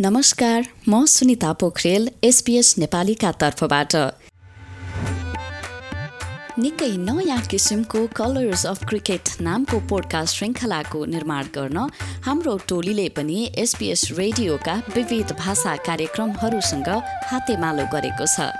नमस्कार म सुनिता पोखरेल एसपिएस नेपालीका तर्फबाट। निकै नयाँ किसिमको कलर्स अफ क्रिकेट नामको पोडकास्ट श्रृङ्खलाको निर्माण गर्न हाम्रो टोलीले पनि एसपिएस रेडियोका विविध भाषा कार्यक्रमहरूसँग हातेमालो गरेको छ।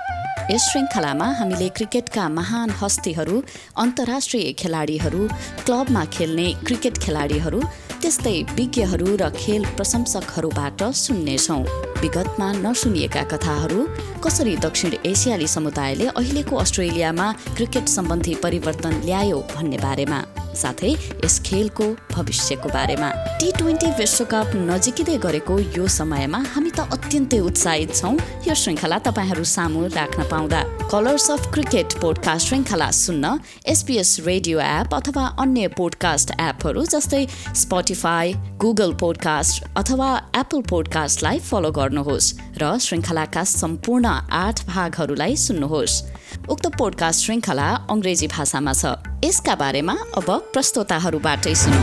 यस श्रृङ्खलामा हामीले क्रिकेटका महान हस्तीहरू अन्तर्राष्ट्रिय खेलाडीहरू क्लबमा खेल्ने क्रिकेट खेलाडीहरू त्यस्तै विज्ञहरू र खेल प्रशंसकहरूबाट सुन्नेछौँ विगतमा नसुनिएका कथाहरू कसरी दक्षिण एसियाली समुदायले अहिलेको अस्ट्रेलियामा क्रिकेट सम्बन्धी परिवर्तन ल्यायो भन्ने बारेमा। साथै यस खेलको भविष्यको बारेमा टी ट्वेन्टी विश्वकप नजिकिँदै गरेको यो समयमा हामी त अत्यन्तै उत्साहित छौँ। यो श्रृङ्खला तपाईँहरू सामु राख्न पाउँदा। कलर्स अफ क्रिकेट पोडकास्ट श्रृङ्खला सुन्न एसपिएस रेडियो एप अथवा अन्य पोडकास्ट एपहरू जस्तै स्पोटिफाई गुगल पोडकास्ट अथवा एप्पल पोडकास्टलाई फलो गर्नुहोस् र श्रृङ्खलाका सम्पूर्ण आठ भागहरूलाई सुन्नुहोस्। उक्त पोडकास्ट श्रृङ्खला अङ्ग्रेजी भाषामा छ यसका बारेमा अब प्रस्तोताहरूबाटै सुनौ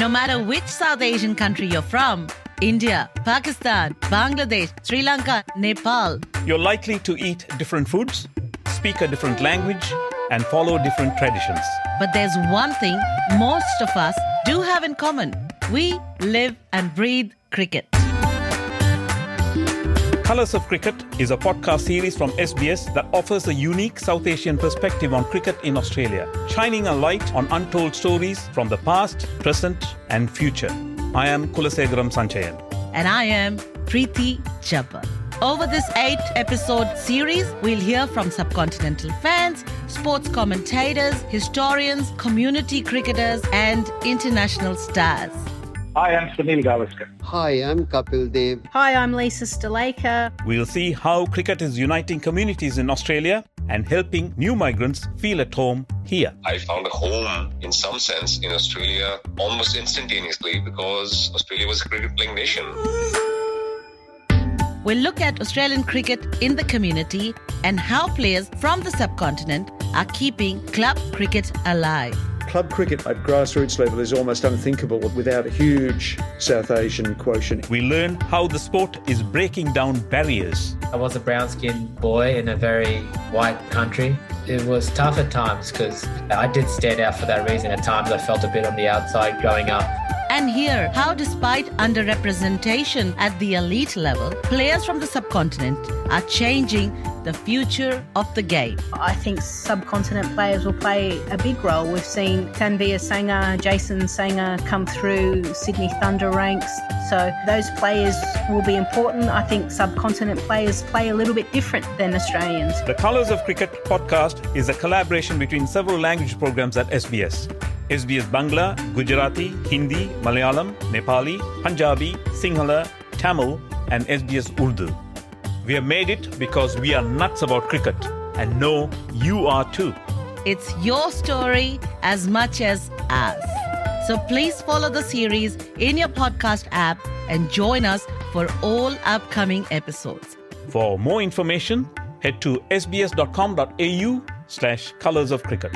No matter which South Asian country you're from, India, Pakistan, Bangladesh, Sri Lanka, Nepal, You're likely to eat different foods, speak a different language, and follow different traditions. but there's one thing most of us do have in common. We live and breathe cricket. Colors of Cricket is a podcast series from SBS that offers a unique South Asian perspective on cricket in Australia, shining a light on untold stories from the past, present, and future. I am Kulasegaram Sanchayan. And I am Preeti Jabbar. Over this eight episode series, we'll hear from subcontinental fans, sports commentators, historians, community cricketers, and international stars. Hi, I'm Sunil Gavaskar. Hi, I'm Kapil Dev. Hi, I'm Lisa Sthalekar. We'll see how cricket is uniting communities in Australia and helping new migrants feel at home here. I found a home in some sense in Australia almost instantaneously because Australia was a cricket playing nation. We'll look at Australian cricket in the community and how players from the subcontinent are keeping club cricket alive. Club cricket at grassroots level is almost unthinkable without a huge South Asian quotient. We learn how the sport is breaking down barriers. I was a brown skinned boy in a very white country. It was tough at times because I did stand out for that reason. At times I felt a bit on the outside growing up. And hear how, despite underrepresentation at the elite level, players from the subcontinent are changing the future of the game. I think subcontinent players will play a big role. We've seen Tanveer Sangha, Jason Sangha come through Sydney Thunder ranks. So those players will be important. I think subcontinent players play a little bit different than Australians. The Colors of Cricket podcast is a collaboration between several language programs at SBS. SBS Bangla, Gujarati, Hindi, Malayalam, Nepali, Punjabi, Sinhala, Tamil, and SBS Urdu. We have made it because we are nuts about cricket and know you are too. It's your story as much as ours. So please follow the series in your podcast app and join us for all upcoming episodes. For more information, head to sbs.com.au slash colors of cricket.